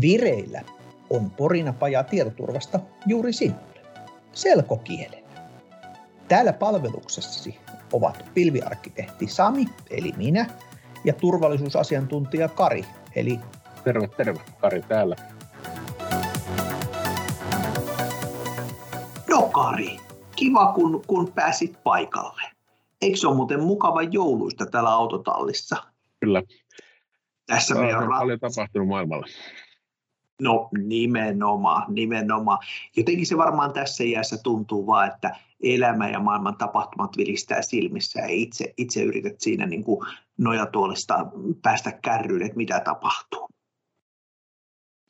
Vireillä on Porinapaja tietoturvasta juuri sinulle. Selkokielellä. Täällä palveluksessasi ovat pilviarkkitehti Sami, eli minä, ja turvallisuusasiantuntija Kari, eli... Terve, terve. Kari täällä. No Kari, kiva kun, kun pääsit paikalle. Eikö se ole muuten mukava jouluista täällä autotallissa? Kyllä. Tässä meidän on paljon tapahtunut maailmalla. No nimenomaan, nimenomaan. Jotenkin se varmaan tässä iässä tuntuu vaan, että elämä ja maailman tapahtumat vilistää silmissä ja itse, itse yrität siinä niin kuin nojatuolista päästä kärryyn, että mitä tapahtuu.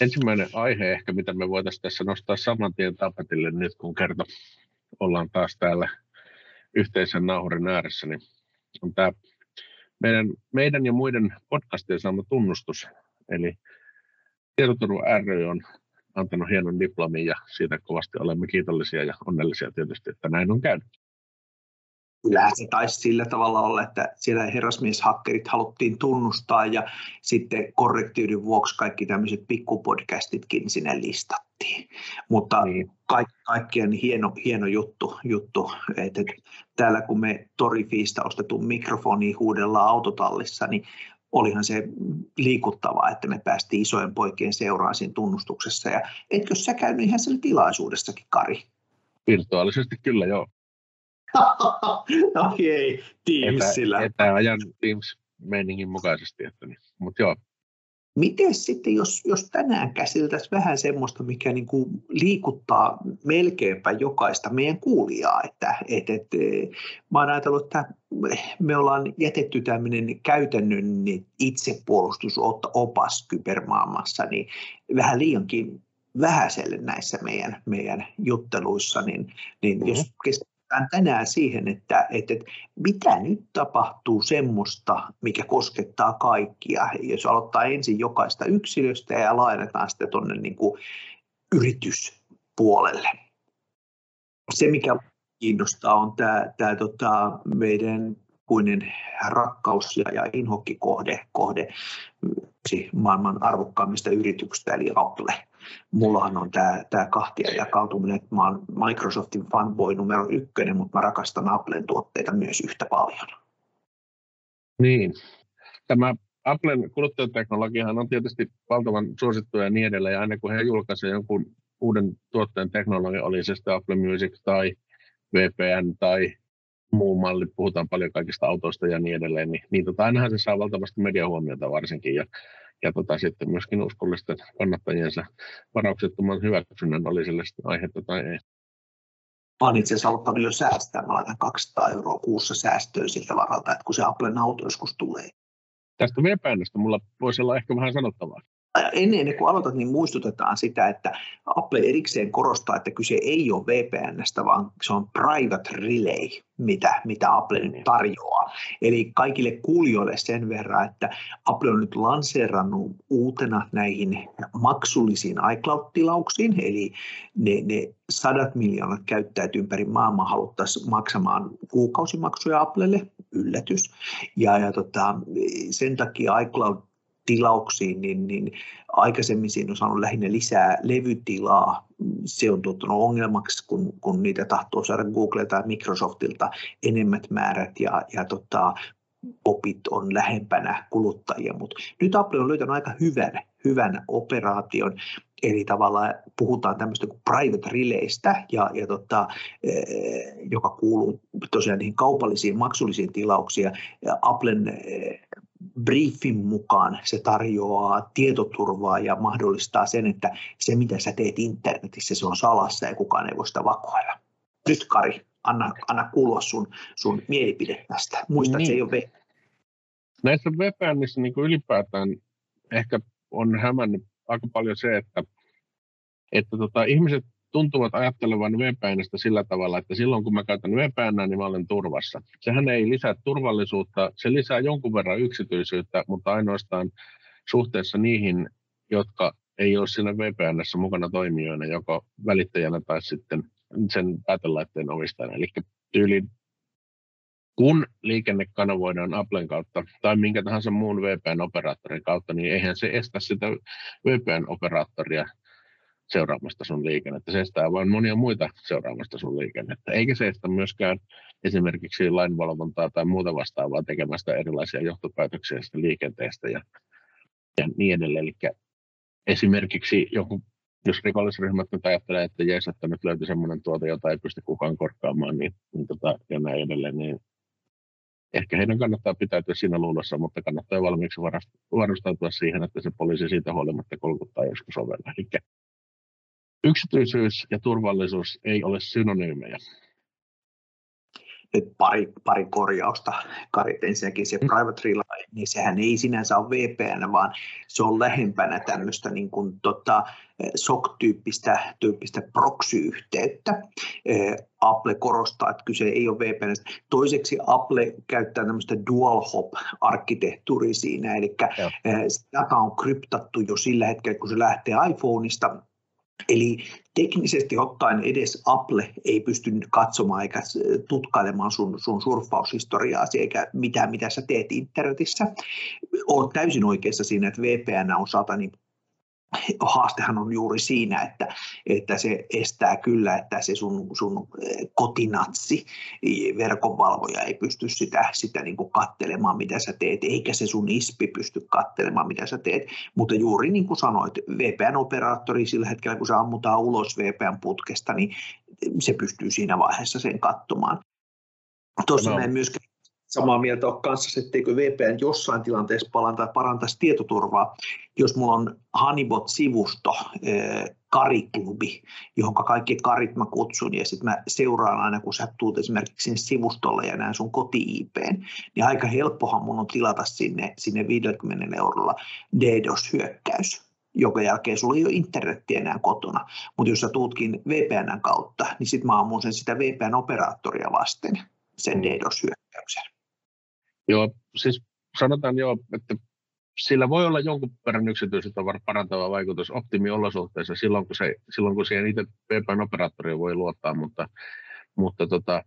Ensimmäinen aihe ehkä, mitä me voitaisiin tässä nostaa saman tien tapetille nyt, kun kerta ollaan taas täällä yhteisen nauhurin ääressä, niin on tämä meidän, meidän ja muiden podcastien saama tunnustus. Eli Tietoturva ry on antanut hienon diplomin ja siitä kovasti olemme kiitollisia ja onnellisia tietysti, että näin on käynyt. Kyllähän se taisi sillä tavalla olla, että siellä herrasmieshakkerit haluttiin tunnustaa ja sitten korrektiivin vuoksi kaikki tämmöiset pikkupodcastitkin sinne listattiin. Mutta niin. kaik, kaikkien hieno, hieno juttu, juttu että täällä kun me Torifiista ostetun mikrofoni huudellaan autotallissa, niin olihan se liikuttavaa, että me päästiin isojen poikien seuraan siinä tunnustuksessa. Ja etkö sä käynyt ihan siellä tilaisuudessakin, Kari? Virtuaalisesti kyllä, joo. Okei, okay, Teamsillä. Etä, etäajan Teams-meiningin mukaisesti. Että niin. Mutta joo, Miten sitten, jos, jos tänään käsiteltäisiin vähän semmoista, mikä niin kuin liikuttaa melkeinpä jokaista meidän kuulijaa, että et, et, mä olen ajatellut, että me ollaan jätetty tämmöinen käytännön itsepuolustusopas kybermaailmassa, niin vähän liiankin vähäiselle näissä meidän, meidän jutteluissa, niin, niin mm-hmm. jos keskitytään tänään siihen, että, että, että mitä nyt tapahtuu semmoista, mikä koskettaa kaikkia. Jos aloittaa ensin jokaista yksilöstä ja laajennetaan sitten tuonne niin yrityspuolelle. Se, mikä kiinnostaa, on tämä, tämä tota, meidän kuinen rakkaus ja, ja inhokkikohde kohde, maailman arvokkaimmista yrityksistä, eli Apple mullahan on tämä, tämä kahtia jakautuminen, että mä oon Microsoftin fanboy numero ykkönen, mutta mä rakastan Applen tuotteita myös yhtä paljon. Niin. Tämä Applen kuluttajateknologiahan on tietysti valtavan suosittu ja niin edelleen, ja aina kun he julkaisevat jonkun uuden tuotteen teknologia, oli se sitten Apple Music tai VPN tai muu malli, puhutaan paljon kaikista autoista ja niin edelleen, niin, niin tota, ainahan se saa valtavasti mediahuomiota varsinkin, ja ja tota, sitten myöskin uskollisten kannattajiensa varauksettoman hyväksynnän oli sille aihetta tai ei. Mä olen itse asiassa aloittanut jo säästää. Mä laitan 200 euroa kuussa säästöä siltä varalta, että kun se Applen auto joskus tulee. Tästä VPNstä mulla voisi olla ehkä vähän sanottavaa ennen, kuin aloitat, niin muistutetaan sitä, että Apple erikseen korostaa, että kyse ei ole VPNstä, vaan se on private relay, mitä, mitä Apple nyt tarjoaa. Eli kaikille kuulijoille sen verran, että Apple on nyt lanseerannut uutena näihin maksullisiin iCloud-tilauksiin, eli ne, ne sadat miljoonat käyttäjät ympäri maailmaa haluttaisiin maksamaan kuukausimaksuja Applelle, yllätys. Ja, ja tota, sen takia iCloud tilauksiin, niin, niin aikaisemmin siinä on saanut lähinnä lisää levytilaa. Se on tuottanut ongelmaksi, kun, kun niitä tahtoo saada Google tai Microsoftilta enemmät määrät ja, ja tota, popit on lähempänä kuluttajia, mutta nyt Apple on löytänyt aika hyvän, hyvän operaation, eli tavallaan puhutaan tämmöistä kuin private relaystä, ja, ja tota, eh, joka kuuluu tosiaan niihin kaupallisiin maksullisiin tilauksiin. Ja Applen eh, briefin mukaan se tarjoaa tietoturvaa ja mahdollistaa sen, että se mitä sä teet internetissä, se on salassa ja kukaan ei voi sitä vakoilla. Nyt Kari, anna, anna kuulua sun, sun mielipide tästä. Muista, niin. että se ei ole VPN. Näissä VPNissä niin kuin ylipäätään ehkä on hämännyt aika paljon se, että, että tota, ihmiset tuntuvat ajattelevan VPNistä sillä tavalla, että silloin kun mä käytän VPN, niin mä olen turvassa. Sehän ei lisää turvallisuutta, se lisää jonkun verran yksityisyyttä, mutta ainoastaan suhteessa niihin, jotka ei ole siinä VPNssä mukana toimijoina, joko välittäjänä tai sitten sen päätelaitteen omistajana. Eli tyyli kun liikenne kanavoidaan Applen kautta tai minkä tahansa muun VPN-operaattorin kautta, niin eihän se estä sitä VPN-operaattoria seuraamasta sun liikennettä. Se estää vain monia muita seuraamasta sun liikennettä. Eikä se estä myöskään esimerkiksi lainvalvontaa tai muuta vastaavaa tekemästä erilaisia johtopäätöksiä liikenteestä ja, ja niin edelleen. Eli esimerkiksi joku, jos rikollisryhmät nyt ajattelee, että jees, että nyt löytyy sellainen tuote, jota ei pysty kukaan korkkaamaan, niin, niin tota, ja näin edelleen, niin ehkä heidän kannattaa pitäytyä siinä luulossa, mutta kannattaa valmiiksi varustautua siihen, että se poliisi siitä huolimatta kolkuttaa joskus ovella. Eli yksityisyys ja turvallisuus ei ole synonyymejä. Nyt pari, pari korjausta. Kari, ensinnäkin se mm. private relay, niin sehän ei sinänsä ole VPN, vaan se on lähempänä tämmöistä niin kuin, tota, SOC-tyyppistä tyyppistä proxy-yhteyttä. Apple korostaa, että kyse ei ole VPN. Toiseksi Apple käyttää tämmöistä dual hop-arkkitehtuuria siinä, eli Joo. data on kryptattu jo sillä hetkellä, kun se lähtee iPhoneista Eli teknisesti ottaen edes Apple ei pysty katsomaan eikä tutkailemaan sun, sun surffaushistoriaa eikä mitään, mitä sä teet internetissä. Olet täysin oikeassa siinä, että VPN on satani haastehan on juuri siinä, että, että se estää kyllä, että se sun, sun kotinatsi, verkonvalvoja ei pysty sitä, sitä niin kuin kattelemaan, mitä sä teet, eikä se sun ISPI pysty kattelemaan, mitä sä teet. Mutta juuri niin kuin sanoit, VPN-operaattori sillä hetkellä, kun se ammutaan ulos VPN-putkesta, niin se pystyy siinä vaiheessa sen katsomaan. Tuossa no. en myöskään samaa mieltä ole kanssa, etteikö VPN jossain tilanteessa parantaa, parantaisi tietoturvaa. Jos mulla on Honeybot-sivusto, eh, kariklubi, johon kaikki karit mä kutsun ja sitten mä seuraan aina, kun sä tulet esimerkiksi sinne sivustolle ja näen sun koti niin aika helppohan mun on tilata sinne, sinne 50 eurolla DDoS-hyökkäys jonka jälkeen sulla ei ole internettiä enää kotona. Mutta jos sä tuutkin VPN kautta, niin sitten mä ammun sen sitä VPN-operaattoria vasten, sen mm. DDoS-hyökkäyksen. Joo, siis sanotaan jo, että sillä voi olla jonkun verran yksityisyyttä parantava vaikutus optimiolosuhteissa silloin, kun, se, silloin, kun siihen itse VPN-operaattoria voi luottaa, mutta, mutta tota,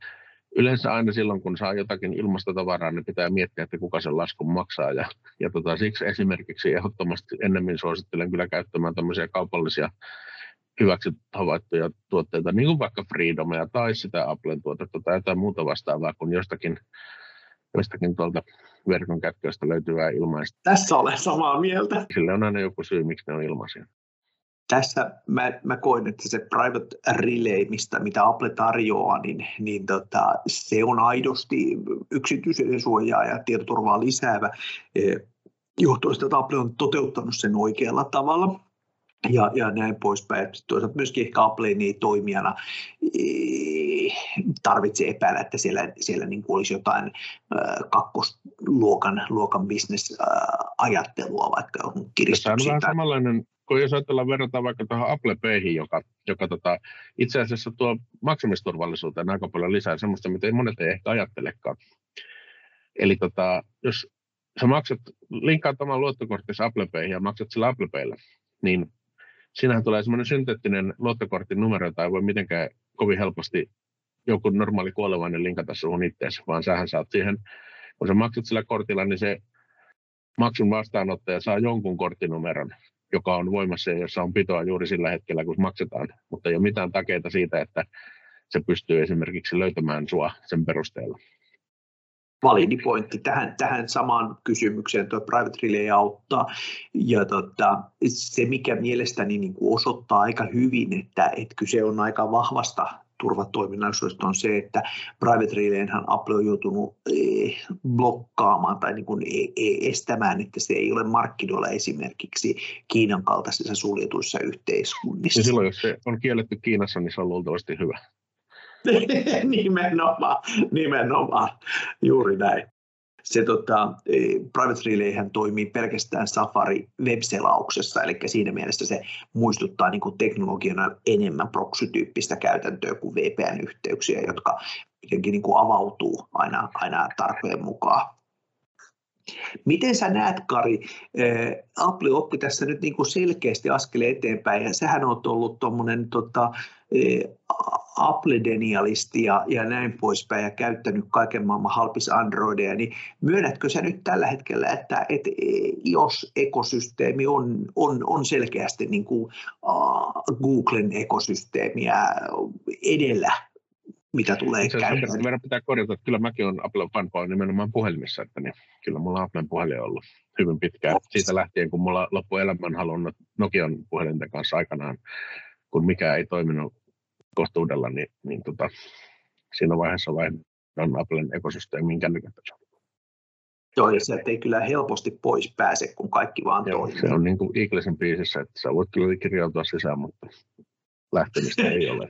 yleensä aina silloin, kun saa jotakin ilmasta tavaraa, niin pitää miettiä, että kuka sen laskun maksaa. Ja, ja tota, siksi esimerkiksi ehdottomasti ennemmin suosittelen kyllä käyttämään tämmöisiä kaupallisia hyväksi havaittuja tuotteita, niin kuin vaikka Freedomia tai sitä Applen tuotetta tai jotain muuta vastaavaa, kun jostakin jostakin tuolta verkon kätköistä löytyvää ilmaista. Tässä olen samaa mieltä. Sillä on aina joku syy, miksi ne on ilmaisia. Tässä mä, mä koen, että se private relay, mistä, mitä Apple tarjoaa, niin, niin tota, se on aidosti yksityisyyden suojaa ja tietoturvaa lisäävä eh, johtuen että Apple on toteuttanut sen oikealla tavalla ja, ja näin poispäin. Toisaalta myöskin ehkä Apple niin toimijana tarvitsee epäillä, että siellä, siellä niin kuin olisi jotain kakkosluokan luokan bisnesajattelua, vaikka on kiristyksiä. Tämä on vähän samanlainen, kun jos ajatellaan verrataan vaikka tuohon Apple Payhin, joka, joka tota, itse asiassa tuo maksamisturvallisuuteen aika paljon lisää sellaista, mitä monet ei ehkä ajattelekaan. Eli tota, jos sä maksat, linkkaat oman luottokorttisi Apple Payhin ja maksat sillä Apple Paylla, niin siinähän tulee semmoinen synteettinen luottokortin numero, jota ei voi mitenkään kovin helposti joku normaali kuolevainen linkata suhun itseäsi, vaan sähän saat siihen, kun sä maksat sillä kortilla, niin se maksun vastaanottaja saa jonkun korttinumeron, joka on voimassa ja jossa on pitoa juuri sillä hetkellä, kun maksetaan, mutta ei ole mitään takeita siitä, että se pystyy esimerkiksi löytämään sua sen perusteella. Validi pointti tähän, tähän samaan kysymykseen. Tuo Private Relay auttaa. Ja tota, se, mikä mielestäni niin kuin osoittaa aika hyvin, että, että kyse on aika vahvasta turvatoiminnallisuudesta on se, että Private Relayhän Apple on joutunut eh, blokkaamaan tai niin kuin e, e, estämään, että se ei ole markkinoilla esimerkiksi Kiinan kaltaisissa suljetuissa yhteiskunnissa. Ja silloin, jos se on kielletty Kiinassa, niin se on luultavasti hyvä. nimenomaan, nimenomaan, juuri näin. Se tota, e, Private Relayhän toimii pelkästään Safari web-selauksessa, eli siinä mielessä se muistuttaa niin teknologiana enemmän proxy-tyyppistä käytäntöä kuin VPN-yhteyksiä, jotka jotenkin niin avautuu aina, aina tarpeen mukaan. Miten sä näet, Kari, Apple otti tässä nyt niin selkeästi askeleen eteenpäin, ja sähän on ollut tuommoinen tota, Apple-denialisti ja, ja näin poispäin ja käyttänyt kaiken maailman halpis Androideja, niin myönnätkö sä nyt tällä hetkellä, että, että jos ekosysteemi on, on, on selkeästi niin kuin, uh, Googlen ekosysteemiä edellä mitä tulee käyttöön. Meidän pitää korjata, että kyllä mäkin olen Apple fanboy nimenomaan puhelimissa, että niin, kyllä mulla on Applen puhelin ollut hyvin pitkään. Siitä lähtien, kun mulla loppu elämän halunnut Nokian puhelinten kanssa aikanaan, kun mikä ei toiminut kohtuudella, niin, niin tota, siinä vaiheessa vaihdan Applen ekosysteemin kännykätä. Joo, ja sieltä ei kyllä helposti pois pääse, kun kaikki vaan Joo, toimii. Se on niin kuin Eaglesin biisissä, että sä voit kyllä kirjautua sisään, mutta lähtemistä ei ole.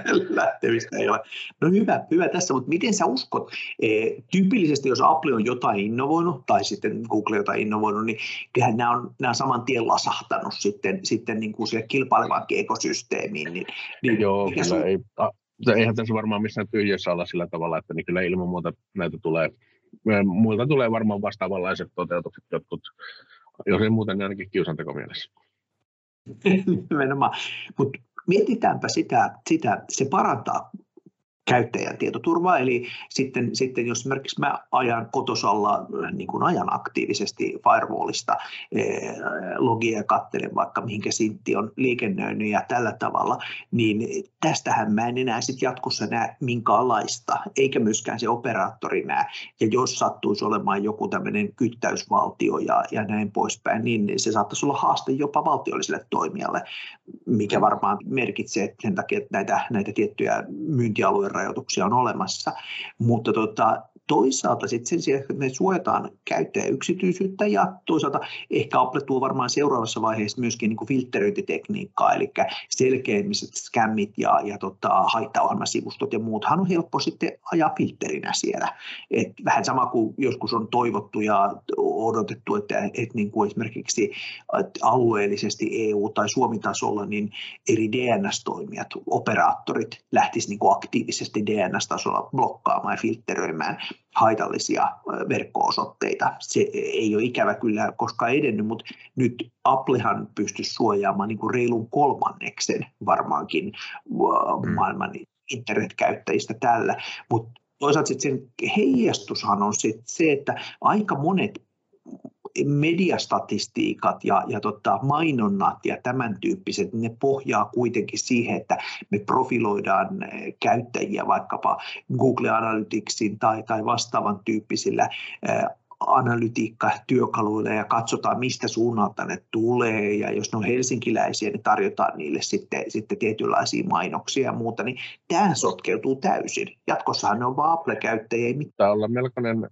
lähtevistä ei ole. No hyvä, hyvä tässä, mutta miten sä uskot, e, tyypillisesti jos Apple on jotain innovoinut tai sitten Google jotain innovoinut, niin kyllähän nämä on, nämä on saman tien lasahtanut sitten, sitten niin kuin siihen kilpailevaankin ekosysteemiin. Niin, niin Joo, kyllä sun... ei, a, eihän tässä varmaan missään tyhjössä olla sillä tavalla, että niin kyllä ilman muuta näitä tulee, muilta tulee varmaan vastaavanlaiset toteutukset jotkut, jos ei muuten, niin ainakin kiusanteko mielessä. Nimenomaan. Mutta mietitäänpä sitä, sitä, se parantaa käyttäjän tietoturvaa, eli sitten, sitten jos esimerkiksi mä ajan kotosalla niin kuin ajan aktiivisesti firewallista eh, logia ja katselen vaikka mihinkä sintti on liikennöinyt ja tällä tavalla, niin tästähän mä en enää sit jatkossa näe minkäänlaista, eikä myöskään se operaattori näe. Ja jos sattuisi olemaan joku tämmöinen kyttäysvaltio ja, ja näin poispäin, niin se saattaisi olla haaste jopa valtiolliselle toimijalle, mikä varmaan merkitsee sen takia, että näitä, näitä tiettyjä myyntialueita rajoituksia on olemassa, mutta tota, toisaalta sitten sen sijaan, että me suojataan käyttäjän yksityisyyttä ja toisaalta ehkä Apple tuo varmaan seuraavassa vaiheessa myöskin niin kuin filtteröintitekniikkaa, eli selkeimmiset skämmit ja, ja tota, haittaohjelmasivustot ja muuthan on helppo sitten ajaa filterinä siellä. Et vähän sama kuin joskus on toivottu ja odotettu, että, että niin kuin esimerkiksi alueellisesti EU- tai Suomi-tasolla niin eri DNS-toimijat, operaattorit lähtisivät niin aktiivisesti DNS-tasolla blokkaamaan ja filtteröimään haitallisia verkko-osoitteita. Se ei ole ikävä kyllä koskaan edennyt, mutta nyt Applehan pystyisi suojaamaan niin kuin reilun kolmanneksen varmaankin mm. maailman internetkäyttäjistä tällä, mutta toisaalta sitten sen heijastushan on sit se, että aika monet mediastatistiikat ja, ja tota, mainonnat ja tämän tyyppiset, ne pohjaa kuitenkin siihen, että me profiloidaan eh, käyttäjiä vaikkapa Google Analyticsin tai, tai vastaavan tyyppisillä eh, analytiikkatyökaluilla ja katsotaan, mistä suunnalta ne tulee, ja jos ne on helsinkiläisiä, niin tarjotaan niille sitten, sitten tietynlaisia mainoksia ja muuta, niin tämä sotkeutuu täysin. Jatkossahan ne on vaan Apple-käyttäjiä. Mitään. olla melkoinen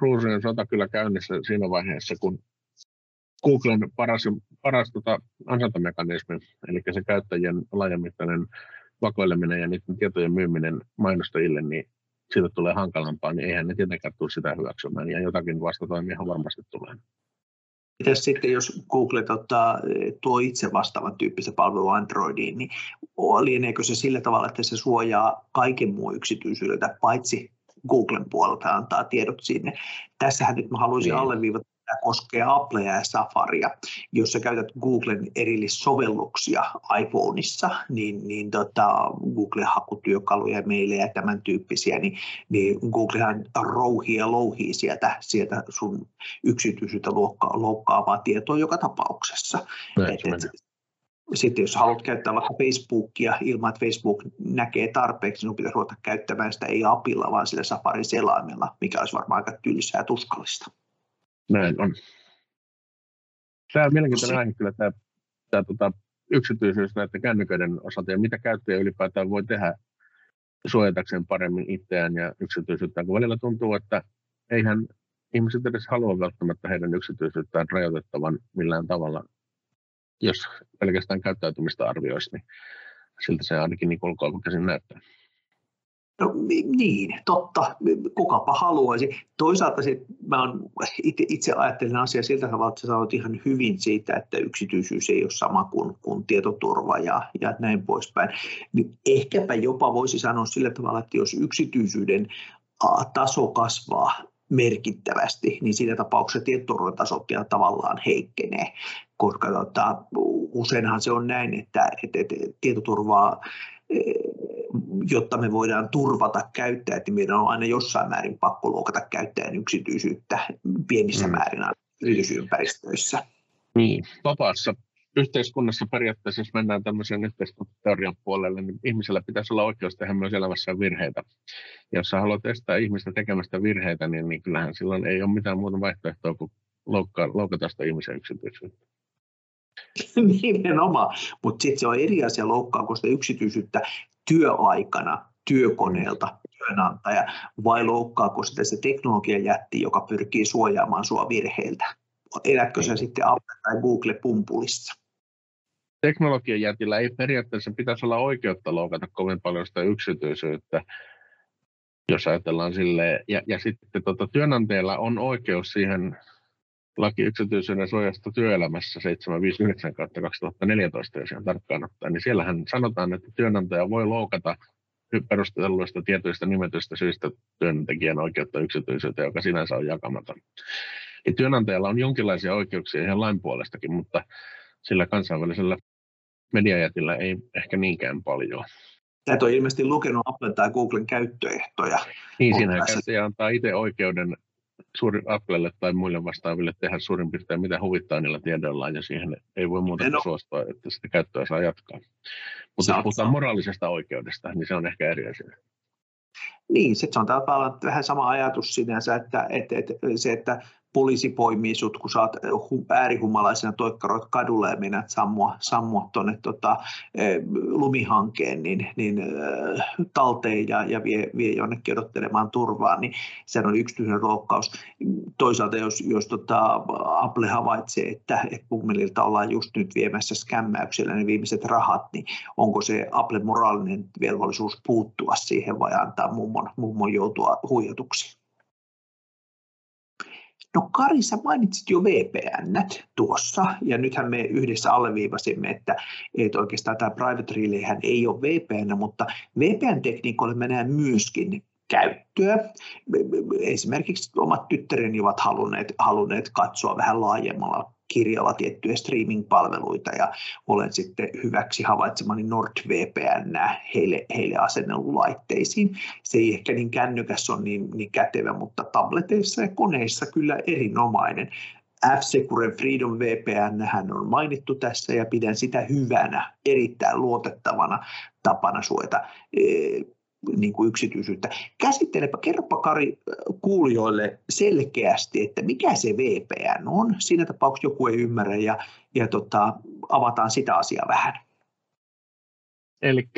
ruusujen sota kyllä käynnissä siinä vaiheessa, kun Googlen paras, paras tota, ansaintamekanismi, eli se käyttäjien laajamittainen vakoileminen ja niiden tietojen myyminen mainostajille, niin siitä tulee hankalampaa, niin eihän ne tietenkään tule sitä hyväksymään, ja jotakin vastatoimia varmasti tulee. Mitäs sitten, jos Google tota, tuo itse vastaavan tyyppisen palvelun Androidiin, niin lieneekö se sillä tavalla, että se suojaa kaiken muun yksityisyydeltä, paitsi Googlen puolelta antaa tiedot sinne. Tässähän nyt mä haluaisin niin. alleviivata tämä koskee Applea ja Safaria. Jos sä käytät Googlen erillissovelluksia iPhoneissa, niin, niin tota, Google-hakutyökaluja, meille ja tämän tyyppisiä, niin, niin Googlehan rouhii ja louhii sieltä, sieltä sun yksityisyyttä loukkaavaa tietoa joka tapauksessa. et, et, sitten jos haluat käyttää vaikka Facebookia ilman, että Facebook näkee tarpeeksi, sinun pitäisi ruveta käyttämään sitä ei apilla, vaan sillä Safarin selaimella, mikä olisi varmaan aika tylsää ja tuskallista. Näin on. Tämä on mielenkiintoinen aihe kyllä tämä, tämä tota, yksityisyys näiden kännyköiden osalta ja mitä käyttäjä ylipäätään voi tehdä suojatakseen paremmin itseään ja yksityisyyttään, kun välillä tuntuu, että eihän ihmiset edes halua välttämättä heidän yksityisyyttään rajoitettavan millään tavalla jos pelkästään käyttäytymistä arvioisi, niin siltä se ainakin niin ulkoa käsin näyttää. No niin, totta. Kukapa haluaisi. Toisaalta sit mä on, itse, itse ajattelen asiaa siltä tavalla, että sä sanoit ihan hyvin siitä, että yksityisyys ei ole sama kuin, kuin tietoturva ja, ja näin poispäin. Niin ehkäpä jopa voisi sanoa sillä tavalla, että jos yksityisyyden taso kasvaa merkittävästi, niin siinä tapauksessa tietoturvatasot tavallaan heikkenee, koska tota, useinhan se on näin, että, että, että tietoturvaa jotta me voidaan turvata käyttäjät, niin meidän on aina jossain määrin pakko luokata käyttäjän yksityisyyttä pienissä mm. määrin yritysympäristöissä. Niin, vapaassa yhteiskunnassa periaatteessa, jos mennään tämmöisen yhteiskuntateorian puolelle, niin ihmisellä pitäisi olla oikeus tehdä myös elämässä virheitä. Ja jos sä haluat estää ihmistä tekemästä virheitä, niin, niin kyllähän silloin ei ole mitään muuta vaihtoehtoa kuin loukkaa, loukata sitä ihmisen yksityisyyttä. Nimenomaan, mutta sitten se on eri asia loukkaako sitä yksityisyyttä työaikana työkoneelta työnantaja vai loukkaako sitä se teknologian jätti, joka pyrkii suojaamaan sua virheiltä? Elätkö sä sitten Apple tai Google pumpulissa? Teknologian jätillä ei periaatteessa pitäisi olla oikeutta loukata kovin paljon sitä yksityisyyttä, jos ajatellaan sille ja, ja sitten tota, työnantajalla on oikeus siihen laki yksityisyyden suojasta työelämässä 759 2014, jos ihan tarkkaan ottaa, niin siellähän sanotaan, että työnantaja voi loukata perustelluista tietyistä nimetyistä syistä työntekijän oikeutta yksityisyyteen, joka sinänsä on jakamaton. Niin työnantajalla on jonkinlaisia oikeuksia ihan lain puolestakin, mutta sillä kansainvälisellä mediajätillä ei ehkä niinkään paljon. Tätä on ilmeisesti lukenut Apple tai Googlen käyttöehtoja. Niin, siinähän käyttäjä antaa itse oikeuden suuri Applelle tai muille vastaaville tehdä suurin piirtein mitä huvittaa niillä tiedoillaan ja siihen ei voi muuta kuin suostua, että sitä käyttöä saa jatkaa. Mutta jos puhutaan moraalisesta oikeudesta, niin se on ehkä eri asia. Niin, se on tavallaan vähän sama ajatus sinänsä, että, että, että se, että poliisi poimii sut, kun sä oot äärihumalaisena toikkaroit kadulle ja menet sammua, sammua tuonne tota, e, lumihankeen niin, niin, talteen ja, ja vie, vie jonnekin odottelemaan turvaa, niin se on yksityinen loukkaus. Toisaalta jos, jos tota, Apple havaitsee, että, että pummelilta ollaan just nyt viemässä skämmäyksellä ne viimeiset rahat, niin onko se Apple moraalinen velvollisuus puuttua siihen vai antaa mummon, mummon joutua huijatuksi? No Kari, sä mainitsit jo VPN tuossa, ja nythän me yhdessä alleviivasimme, että, että oikeastaan tämä private relay ei ole VPN, mutta VPN-tekniikoille me näemme myöskin käyttöä. Esimerkiksi omat tyttäreni ovat halunneet, halunneet katsoa vähän laajemmalla kirjalla tiettyjä streaming-palveluita ja olen sitten hyväksi havaitsemani NordVPN heille, heille asennellut laitteisiin. Se ei ehkä niin kännykäs on niin, niin kätevä, mutta tableteissa ja koneissa kyllä erinomainen. F-Secure Freedom VPN hän on mainittu tässä ja pidän sitä hyvänä, erittäin luotettavana tapana suojata eh, niin kuin yksityisyyttä. Käsittelepä, kerropa Kari kuulijoille selkeästi, että mikä se VPN on. Siinä tapauksessa joku ei ymmärrä ja, ja tota, avataan sitä asiaa vähän. Eli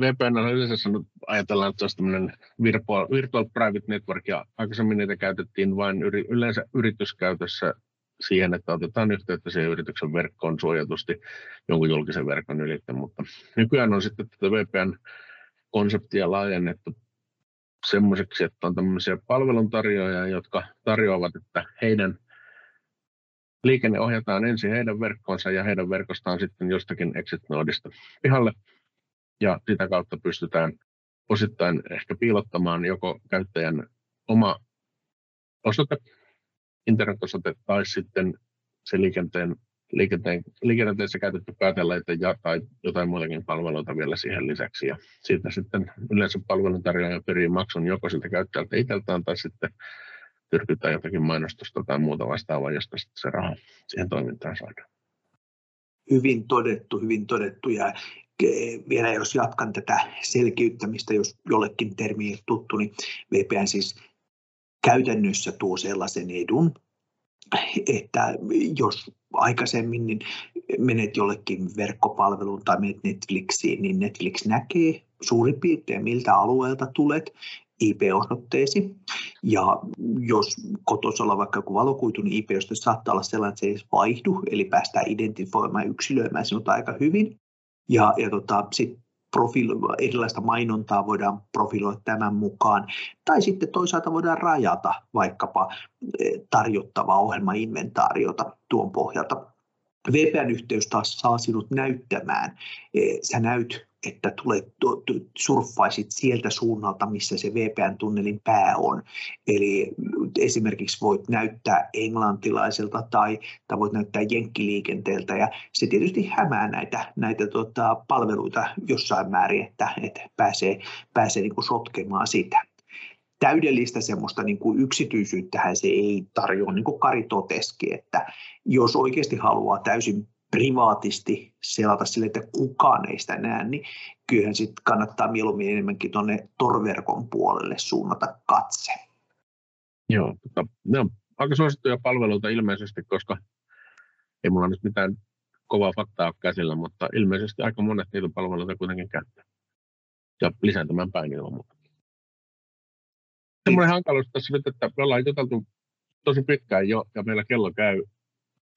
VPN on yleensä sanonut, ajatellaan, että se tämmöinen virtual, virtual private network, ja aikaisemmin niitä käytettiin vain yri, yleensä yrityskäytössä siihen, että otetaan yhteyttä siihen yrityksen verkkoon suojatusti jonkun julkisen verkon ylitse, mutta nykyään on sitten tätä VPN konseptia laajennettu semmoiseksi, että on tämmöisiä palveluntarjoajia, jotka tarjoavat, että heidän liikenne ohjataan ensin heidän verkkoonsa ja heidän verkostaan sitten jostakin exit-noodista pihalle. Ja sitä kautta pystytään osittain ehkä piilottamaan joko käyttäjän oma osoite, internetosoite tai sitten se liikenteen liikenteen, liikenteessä käytetty päätelaite ja, tai jotain muitakin palveluita vielä siihen lisäksi. Ja siitä sitten yleensä palveluntarjoaja perii maksun joko siltä käyttäjältä itseltään tai sitten tyrkytään jotakin mainostusta tai muuta vastaavaa, josta sitten se raha siihen toimintaan saadaan. Hyvin todettu, hyvin todettu. Ja vielä jos jatkan tätä selkiyttämistä, jos jollekin termi ei tuttu, niin VPN siis käytännössä tuo sellaisen edun, että jos aikaisemmin niin menet jollekin verkkopalveluun tai menet Netflixiin, niin Netflix näkee suurin piirtein miltä alueelta tulet, IP-osoitteesi. Ja jos kotossa on vaikka joku valokuitu, niin IP-osoite saattaa olla sellainen, että se ei vaihdu, eli päästään identifioimaan ja yksilöimään sinut aika hyvin. Ja, ja tota, sitten profiilo- erilaista mainontaa voidaan profiloida tämän mukaan, tai sitten toisaalta voidaan rajata vaikkapa eh, tarjottavaa ohjelmainventaariota tuon pohjalta. VPN-yhteys taas saa sinut näyttämään. Eh, sä näyt, että tulet, surffaisit sieltä suunnalta, missä se VPN-tunnelin pää on. Eli esimerkiksi voit näyttää englantilaiselta tai, tai voit näyttää jenkkiliikenteeltä ja se tietysti hämää näitä, näitä tota, palveluita jossain määrin, että, että pääsee, pääsee niin sotkemaan sitä täydellistä semmoista niin kuin yksityisyyttähän se ei tarjoa, niin kuin Kari totesi, että jos oikeasti haluaa täysin privaatisti selata sille, että kukaan ei sitä näe, niin kyllähän sitten kannattaa mieluummin enemmänkin tuonne torverkon puolelle suunnata katse. Joo, tota, ne on aika suosittuja palveluita ilmeisesti, koska ei mulla nyt mitään kovaa faktaa ole käsillä, mutta ilmeisesti aika monet niitä palveluita kuitenkin käyttää. Ja lisääntämään päin ilman muuta semmoinen hankaluus tässä nyt, että me ollaan juteltu tosi pitkään jo ja meillä kello käy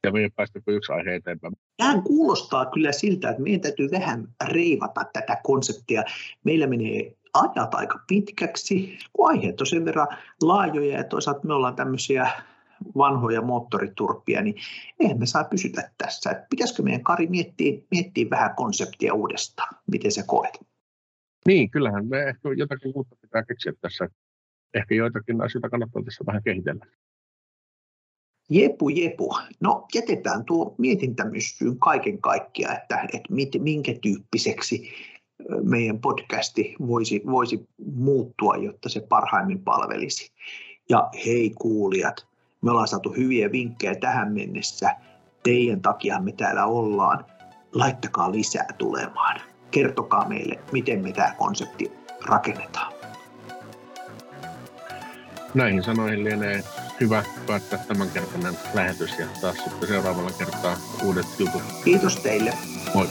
ja me ei ole päästy kuin yksi aihe eteenpäin. Tämä kuulostaa kyllä siltä, että meidän täytyy vähän reivata tätä konseptia. Meillä menee ajat aika pitkäksi, kun aiheet on sen verran laajoja ja toisaalta me ollaan tämmöisiä vanhoja moottoriturppia, niin eihän me saa pysytä tässä. Että pitäisikö meidän Kari miettiä, miettiä vähän konseptia uudestaan? Miten sä koet? Niin, kyllähän me ehkä jotakin uutta pitää keksiä tässä ehkä joitakin asioita kannattaa tässä vähän kehitellä. Jepu, jepu. No jätetään tuo mietintämyssyyn kaiken kaikkiaan, että, että mit, minkä tyyppiseksi meidän podcasti voisi, voisi muuttua, jotta se parhaimmin palvelisi. Ja hei kuulijat, me ollaan saatu hyviä vinkkejä tähän mennessä. Teidän takia me täällä ollaan. Laittakaa lisää tulemaan. Kertokaa meille, miten me tämä konsepti rakennetaan. Näihin sanoihin lienee hyvä päättää tämänkertainen lähetys ja taas sitten seuraavalla kertaa uudet jutut. Kiitos teille. Moi.